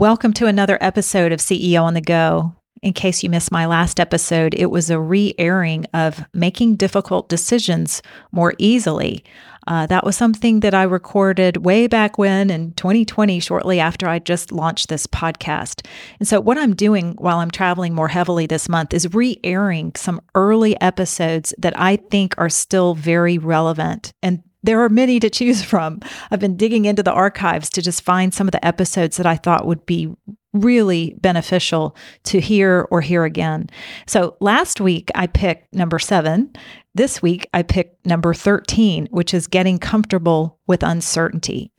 Welcome to another episode of CEO on the Go. In case you missed my last episode, it was a re airing of making difficult decisions more easily. Uh, that was something that I recorded way back when in 2020, shortly after I just launched this podcast. And so, what I'm doing while I'm traveling more heavily this month is re airing some early episodes that I think are still very relevant and there are many to choose from. I've been digging into the archives to just find some of the episodes that I thought would be really beneficial to hear or hear again. So last week I picked number seven. This week I picked number 13, which is getting comfortable with uncertainty.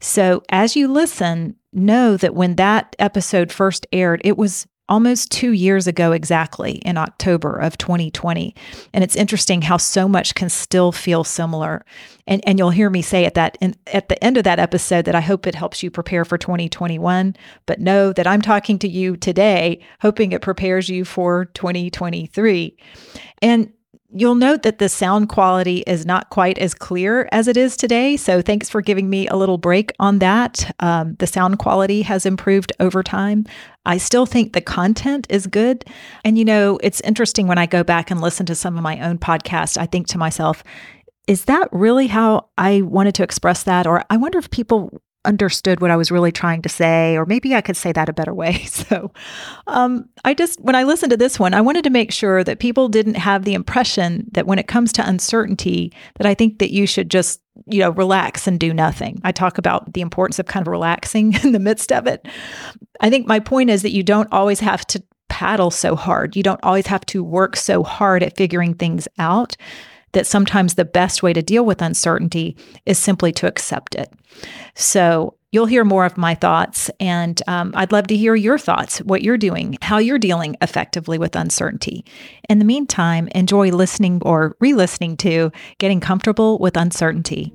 So as you listen, know that when that episode first aired, it was almost two years ago exactly in October of 2020. And it's interesting how so much can still feel similar. And, and you'll hear me say at that in, at the end of that episode that I hope it helps you prepare for 2021. But know that I'm talking to you today, hoping it prepares you for 2023. And You'll note that the sound quality is not quite as clear as it is today. So, thanks for giving me a little break on that. Um, the sound quality has improved over time. I still think the content is good. And, you know, it's interesting when I go back and listen to some of my own podcasts, I think to myself, is that really how I wanted to express that? Or I wonder if people understood what I was really trying to say, or maybe I could say that a better way. So, um, I just, when I listened to this one, I wanted to make sure that people didn't have the impression that when it comes to uncertainty, that I think that you should just, you know, relax and do nothing. I talk about the importance of kind of relaxing in the midst of it. I think my point is that you don't always have to paddle so hard. You don't always have to work so hard at figuring things out that sometimes the best way to deal with uncertainty is simply to accept it. So you'll hear more of my thoughts, and um, I'd love to hear your thoughts, what you're doing, how you're dealing effectively with uncertainty. In the meantime, enjoy listening or re listening to Getting Comfortable with Uncertainty.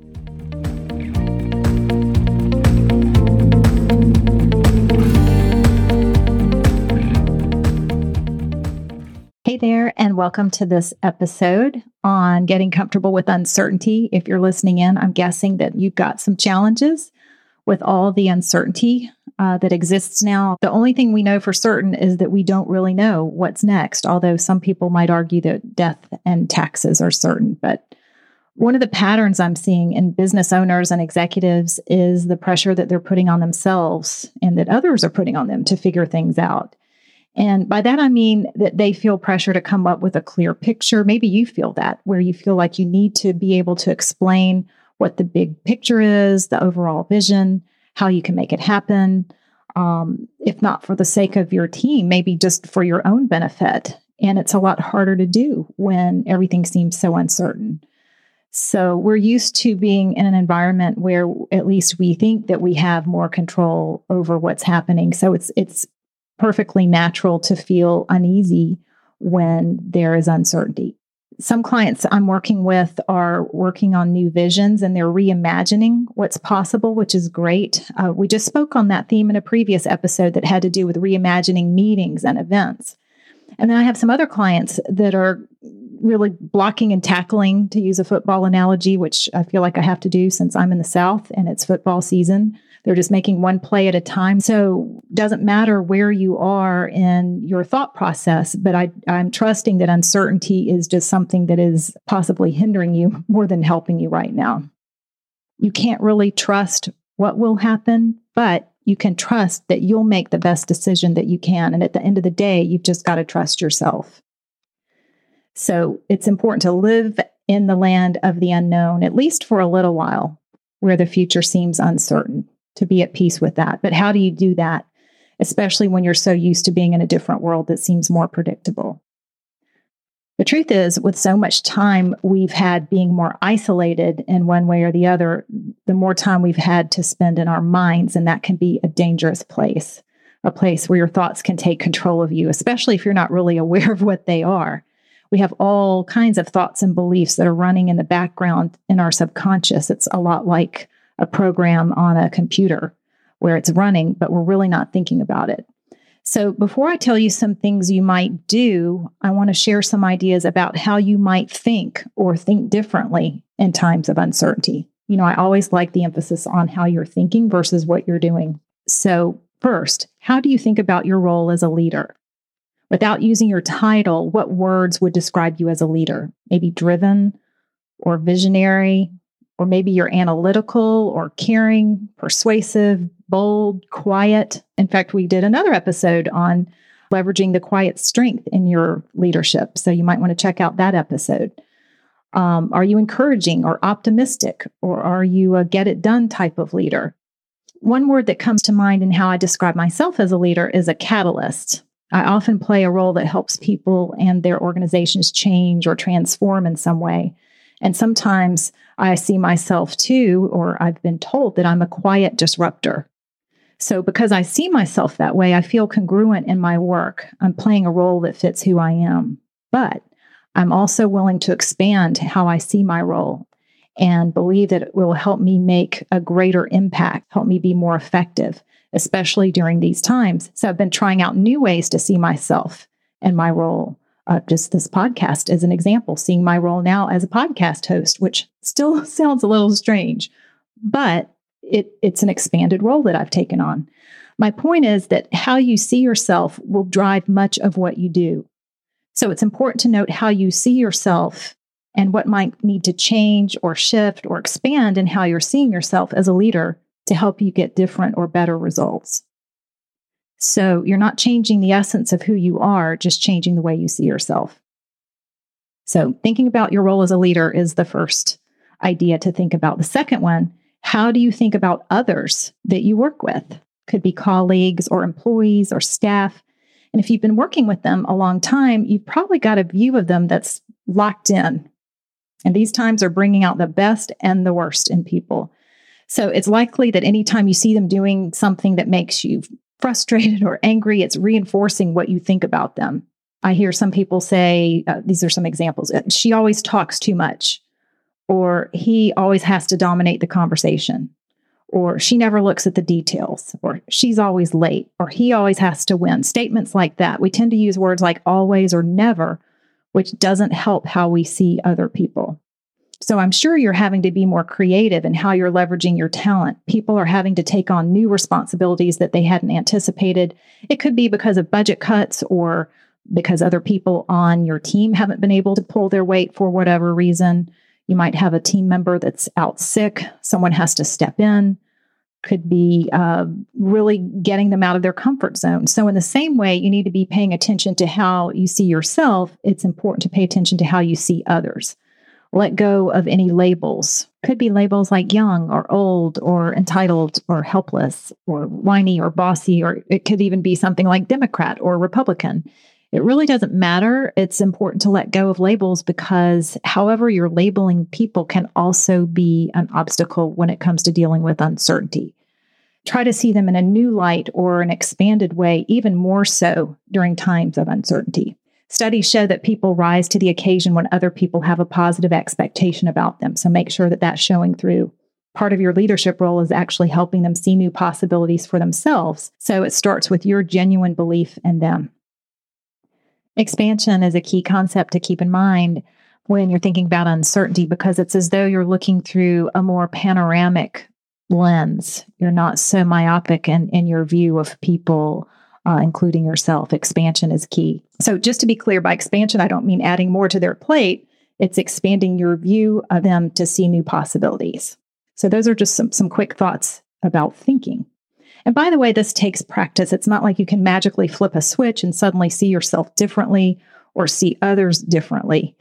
Hey there, and welcome to this episode on getting comfortable with uncertainty. If you're listening in, I'm guessing that you've got some challenges with all the uncertainty uh, that exists now. The only thing we know for certain is that we don't really know what's next, although some people might argue that death and taxes are certain. But one of the patterns I'm seeing in business owners and executives is the pressure that they're putting on themselves and that others are putting on them to figure things out. And by that, I mean that they feel pressure to come up with a clear picture. Maybe you feel that, where you feel like you need to be able to explain what the big picture is, the overall vision, how you can make it happen. Um, if not for the sake of your team, maybe just for your own benefit. And it's a lot harder to do when everything seems so uncertain. So we're used to being in an environment where at least we think that we have more control over what's happening. So it's it's perfectly natural to feel uneasy when there is uncertainty. Some clients I'm working with are working on new visions and they're reimagining what's possible, which is great. Uh, we just spoke on that theme in a previous episode that had to do with reimagining meetings and events. And then I have some other clients that are really blocking and tackling, to use a football analogy, which I feel like I have to do since I'm in the South and it's football season. They're just making one play at a time. So doesn't matter where you are in your thought process, but I, I'm trusting that uncertainty is just something that is possibly hindering you more than helping you right now. You can't really trust what will happen, but you can trust that you'll make the best decision that you can. And at the end of the day, you've just got to trust yourself. So it's important to live in the land of the unknown, at least for a little while, where the future seems uncertain to be at peace with that. But how do you do that, especially when you're so used to being in a different world that seems more predictable? The truth is, with so much time we've had being more isolated in one way or the other, the more time we've had to spend in our minds, and that can be a dangerous place. a place where your thoughts can take control of you, especially if you're not really aware of what they are. We have all kinds of thoughts and beliefs that are running in the background in our subconscious. It's a lot like a program on a computer where it's running, but we're really not thinking about it. So, before I tell you some things you might do, I want to share some ideas about how you might think or think differently in times of uncertainty. You know, I always like the emphasis on how you're thinking versus what you're doing. So, first, how do you think about your role as a leader? Without using your title, what words would describe you as a leader? Maybe driven or visionary, or maybe you're analytical or caring, persuasive, bold, quiet. In fact, we did another episode on leveraging the quiet strength in your leadership. So you might want to check out that episode. Um, are you encouraging or optimistic, or are you a get it done type of leader? One word that comes to mind in how I describe myself as a leader is a catalyst. I often play a role that helps people and their organizations change or transform in some way. And sometimes I see myself too, or I've been told that I'm a quiet disruptor. So, because I see myself that way, I feel congruent in my work. I'm playing a role that fits who I am. But I'm also willing to expand how I see my role and believe that it will help me make a greater impact, help me be more effective, especially during these times. So, I've been trying out new ways to see myself and my role uh, just this podcast as an example, seeing my role now as a podcast host, which still sounds a little strange, but it, it's an expanded role that I've taken on. My point is that how you see yourself will drive much of what you do. So it's important to note how you see yourself and what might need to change or shift or expand in how you're seeing yourself as a leader to help you get different or better results. So you're not changing the essence of who you are, just changing the way you see yourself. So thinking about your role as a leader is the first idea to think about. The second one, how do you think about others that you work with? Could be colleagues or employees or staff. And if you've been working with them a long time, you've probably got a view of them that's locked in. And these times are bringing out the best and the worst in people. So it's likely that anytime you see them doing something that makes you frustrated or angry, it's reinforcing what you think about them. I hear some people say, uh, these are some examples. Uh, she always talks too much, or he always has to dominate the conversation, or she never looks at the details, or she's always late, or he always has to win. Statements like that. We tend to use words like always or never, which doesn't help how we see other people. So I'm sure you're having to be more creative in how you're leveraging your talent. People are having to take on new responsibilities that they hadn't anticipated. It could be because of budget cuts or because other people on your team haven't been able to pull their weight for whatever reason. You might have a team member that's out sick, someone has to step in. Could be uh, really getting them out of their comfort zone. So, in the same way, you need to be paying attention to how you see yourself. It's important to pay attention to how you see others let go of any labels. Could be labels like young or old or entitled or helpless or whiny or bossy, or it could even be something like Democrat or Republican. It really doesn't matter. It's important to let go of labels because, however, you're labeling people can also be an obstacle when it comes to dealing with uncertainty. Try to see them in a new light or an expanded way, even more so during times of uncertainty. Studies show that people rise to the occasion when other people have a positive expectation about them. So make sure that that's showing through. Part of your leadership role is actually helping them see new possibilities for themselves. So it starts with your genuine belief in them. Expansion is a key concept to keep in mind when you're thinking about uncertainty because it's as though you're looking through a more panoramic lens. You're not so myopic in, in your view of people uh, including yourself. Expansion is key. So, just to be clear, by expansion, I don't mean adding more to their plate, it's expanding your view of them to see new possibilities. So, those are just some, some quick thoughts about thinking. And by the way, this takes practice. It's not like you can magically flip a switch and suddenly see yourself differently or see others differently.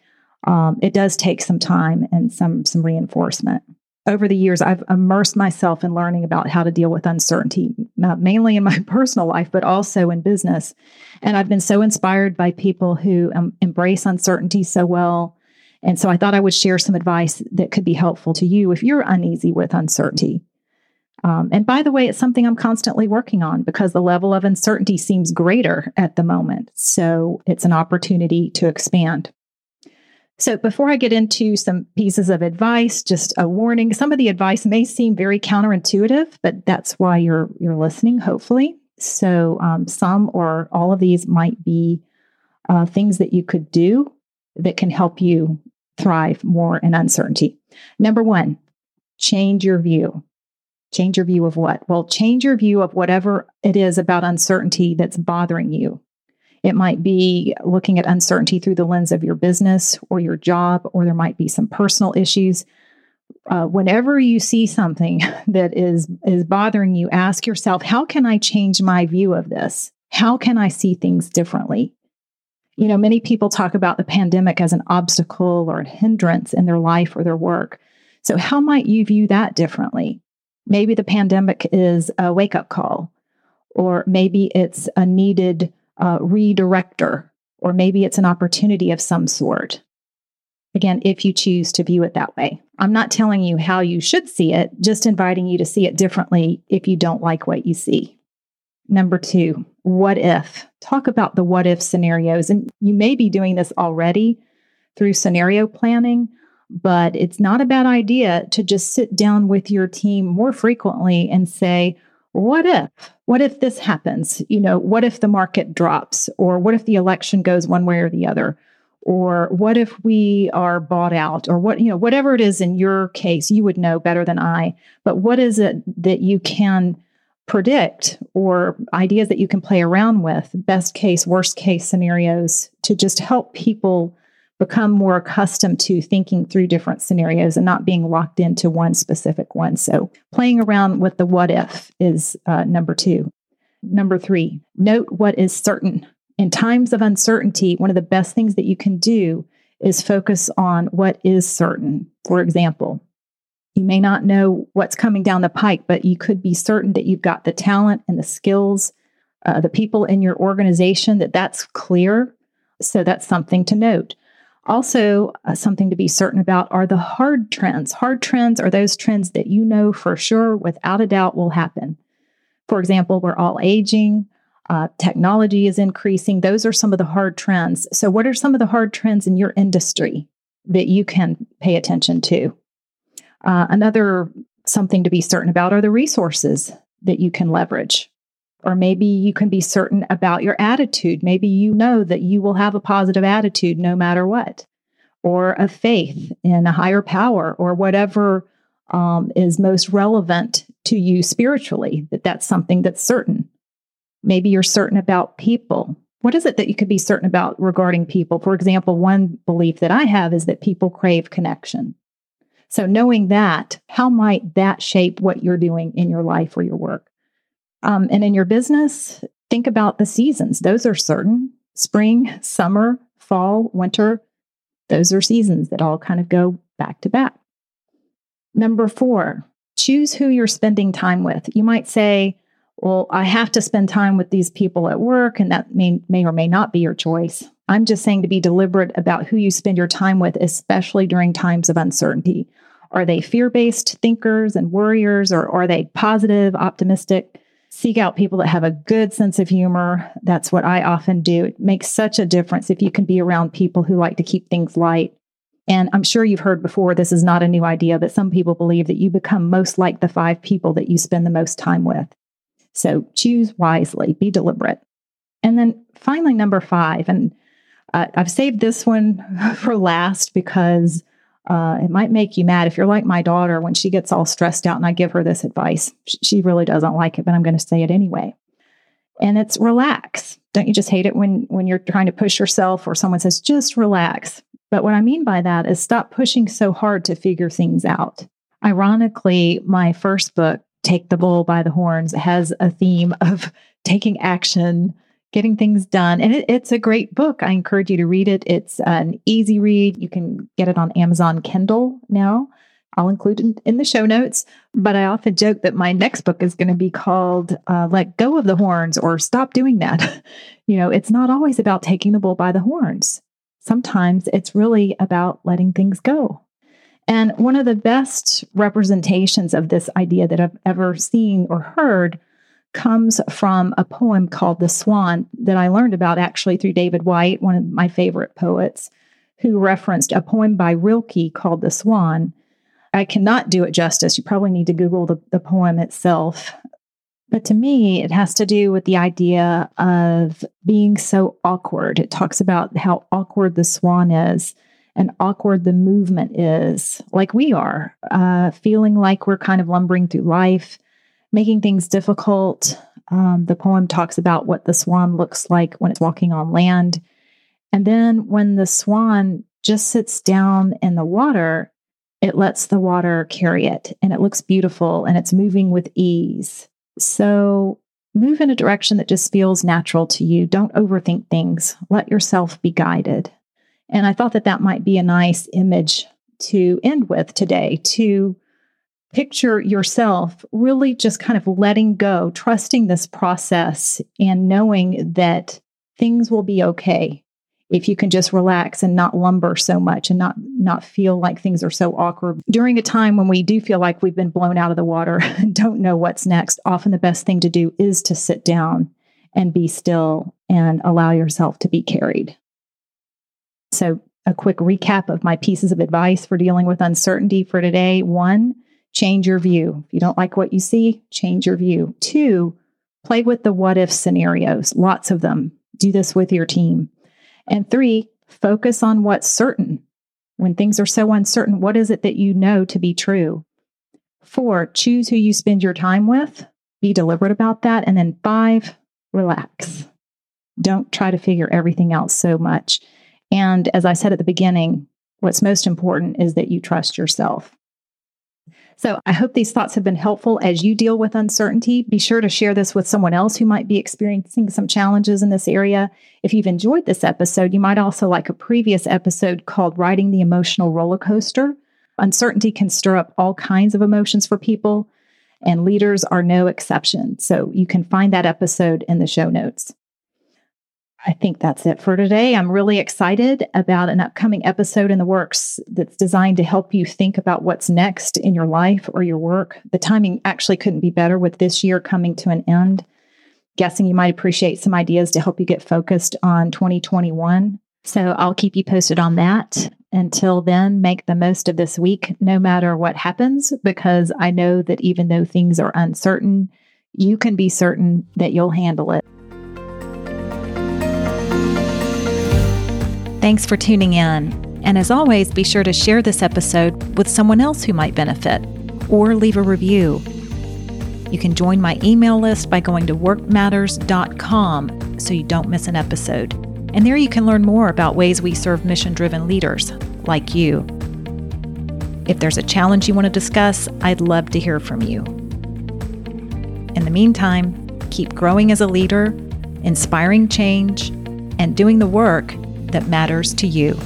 Um, it does take some time and some some reinforcement over the years, I've immersed myself in learning about how to deal with uncertainty, mainly in my personal life, but also in business. And I've been so inspired by people who um, embrace uncertainty so well. And so I thought I would share some advice that could be helpful to you if you're uneasy with uncertainty. Um, and by the way, it's something I'm constantly working on because the level of uncertainty seems greater at the moment. So it's an opportunity to expand. So before I get into some pieces of advice, just a warning, some of the advice may seem very counterintuitive, but that's why you're you're listening, hopefully. So um, some or all of these might be uh, things that you could do that can help you thrive more in uncertainty. Number one, change your view. Change your view of what? Well, change your view of whatever it is about uncertainty that's bothering you. It might be looking at uncertainty through the lens of your business or your job, or there might be some personal issues. Uh, whenever you see something that is is bothering you, ask yourself, "How can I change my view of this? How can I see things differently?" You know, many people talk about the pandemic as an obstacle or a hindrance in their life or their work. So, how might you view that differently? Maybe the pandemic is a wake up call, or maybe it's a needed uh, redirector, or maybe it's an opportunity of some sort. Again, if you choose to view it that way. I'm not telling you how you should see it, just inviting you to see it differently if you don't like what you see. Number two, what if? Talk about the what if scenarios. And you may be doing this already through scenario planning, but it's not a bad idea to just sit down with your team more frequently and say, what if? What if this happens? You know, what if the market drops? Or what if the election goes one way or the other? Or what if we are bought out? Or what, you know, whatever it is in your case, you would know better than I. But what is it that you can predict or ideas that you can play around with, best case, worst case scenarios to just help people become more accustomed to thinking through different scenarios and not being locked into one specific one. So, playing around with the what if is uh, number two. Number three, note what is certain. In times of uncertainty, one of the best things that you can do is focus on what is certain. For example, you may not know what's coming down the pike, but you could be certain that you've got the talent and the skills, uh, the people in your organization, that that's clear. So that's something to note. Also, uh, something to be certain about are the hard trends. Hard trends are those trends that you know for sure, without a doubt, will happen. For example, we're all aging, uh, technology is increasing. Those are some of the hard trends. So, what are some of the hard trends in your industry that you can pay attention to? Uh, another something to be certain about are the resources that you can leverage. Or maybe you can be certain about your attitude. Maybe you know that you will have a positive attitude no matter what, or a faith in a higher power, or whatever um, is most relevant to you spiritually, that that's something that's certain. Maybe you're certain about people. What is it that you could be certain about regarding people? For example, one belief that I have is that people crave connection. So, knowing that, how might that shape what you're doing in your life or your work? Um, and in your business, think about the seasons. Those are certain spring, summer, fall, winter. Those are seasons that all kind of go back to back. Number four, choose who you're spending time with. You might say, well, I have to spend time with these people at work, and that may, may or may not be your choice. I'm just saying to be deliberate about who you spend your time with, especially during times of uncertainty. Are they fear based thinkers and worriers, or are they positive, optimistic? Seek out people that have a good sense of humor. That's what I often do. It makes such a difference if you can be around people who like to keep things light. And I'm sure you've heard before, this is not a new idea, but some people believe that you become most like the five people that you spend the most time with. So choose wisely, be deliberate. And then finally, number five, and uh, I've saved this one for last because uh, it might make you mad if you're like my daughter when she gets all stressed out and I give her this advice. She really doesn't like it, but I'm going to say it anyway. And it's relax. Don't you just hate it when when you're trying to push yourself or someone says just relax? But what I mean by that is stop pushing so hard to figure things out. Ironically, my first book, Take the Bull by the Horns, has a theme of taking action getting things done. And it, it's a great book. I encourage you to read it. It's an easy read. You can get it on Amazon Kindle now. I'll include it in the show notes. But I often joke that my next book is going to be called uh, Let Go of the Horns or Stop Doing That. you know, it's not always about taking the bull by the horns. Sometimes it's really about letting things go. And one of the best representations of this idea that I've ever seen or heard comes from a poem called The Swan that I learned about actually through David Whyte, one of my favorite poets, who referenced a poem by Rilke called The Swan. I cannot do it justice. You probably need to Google the, the poem itself. But to me, it has to do with the idea of being so awkward. It talks about how awkward the swan is and awkward the movement is, like we are, uh, feeling like we're kind of lumbering through life, making things difficult. Um, the poem talks about what the swan looks like when it's walking on land. And then when the swan just sits down in the water, it lets the water carry it and it looks beautiful and it's moving with ease. So move in a direction that just feels natural to you. Don't overthink things. Let yourself be guided. And I thought that that might be a nice image to end with today to picture yourself really just kind of letting go, trusting this process, and knowing that things will be okay if you can just relax and not lumber so much and not not feel like things are so awkward. During a time when we do feel like we've been blown out of the water and don't know what's next often the best thing to do is to sit down and be still and allow yourself to be carried. So a quick recap of my pieces of advice for dealing with uncertainty for today. One change your view. If you don't like what you see, change your view. Two, play with the what if scenarios, lots of them. Do this with your team. And three, focus on what's certain. When things are so uncertain, what is it that you know to be true? Four, choose who you spend your time with. Be deliberate about that. And then five, relax. Don't try to figure everything out so much. And as I said at the beginning, what's most important is that you trust yourself. So I hope these thoughts have been helpful as you deal with uncertainty. Be sure to share this with someone else who might be experiencing some challenges in this area. If you've enjoyed this episode, you might also like a previous episode called Riding the Emotional Roller Coaster. Uncertainty can stir up all kinds of emotions for people, and leaders are no exception. So you can find that episode in the show notes. I think that's it for today. I'm really excited about an upcoming episode in the works that's designed to help you think about what's next in your life or your work. The timing actually couldn't be better with this year coming to an end. Guessing you might appreciate some ideas to help you get focused on 2021. So I'll keep you posted on that. Until then, make the most of this week, no matter what happens, because I know that even though things are uncertain, you can be certain that you'll handle it. Thanks for tuning in. And as always, be sure to share this episode with someone else who might benefit or leave a review. You can join my email list by going to workmatters.com so you don't miss an episode. And there you can learn more about ways we serve mission driven leaders like you. If there's a challenge you want to discuss, I'd love to hear from you. In the meantime, keep growing as a leader, inspiring change, and doing the work that matters to you.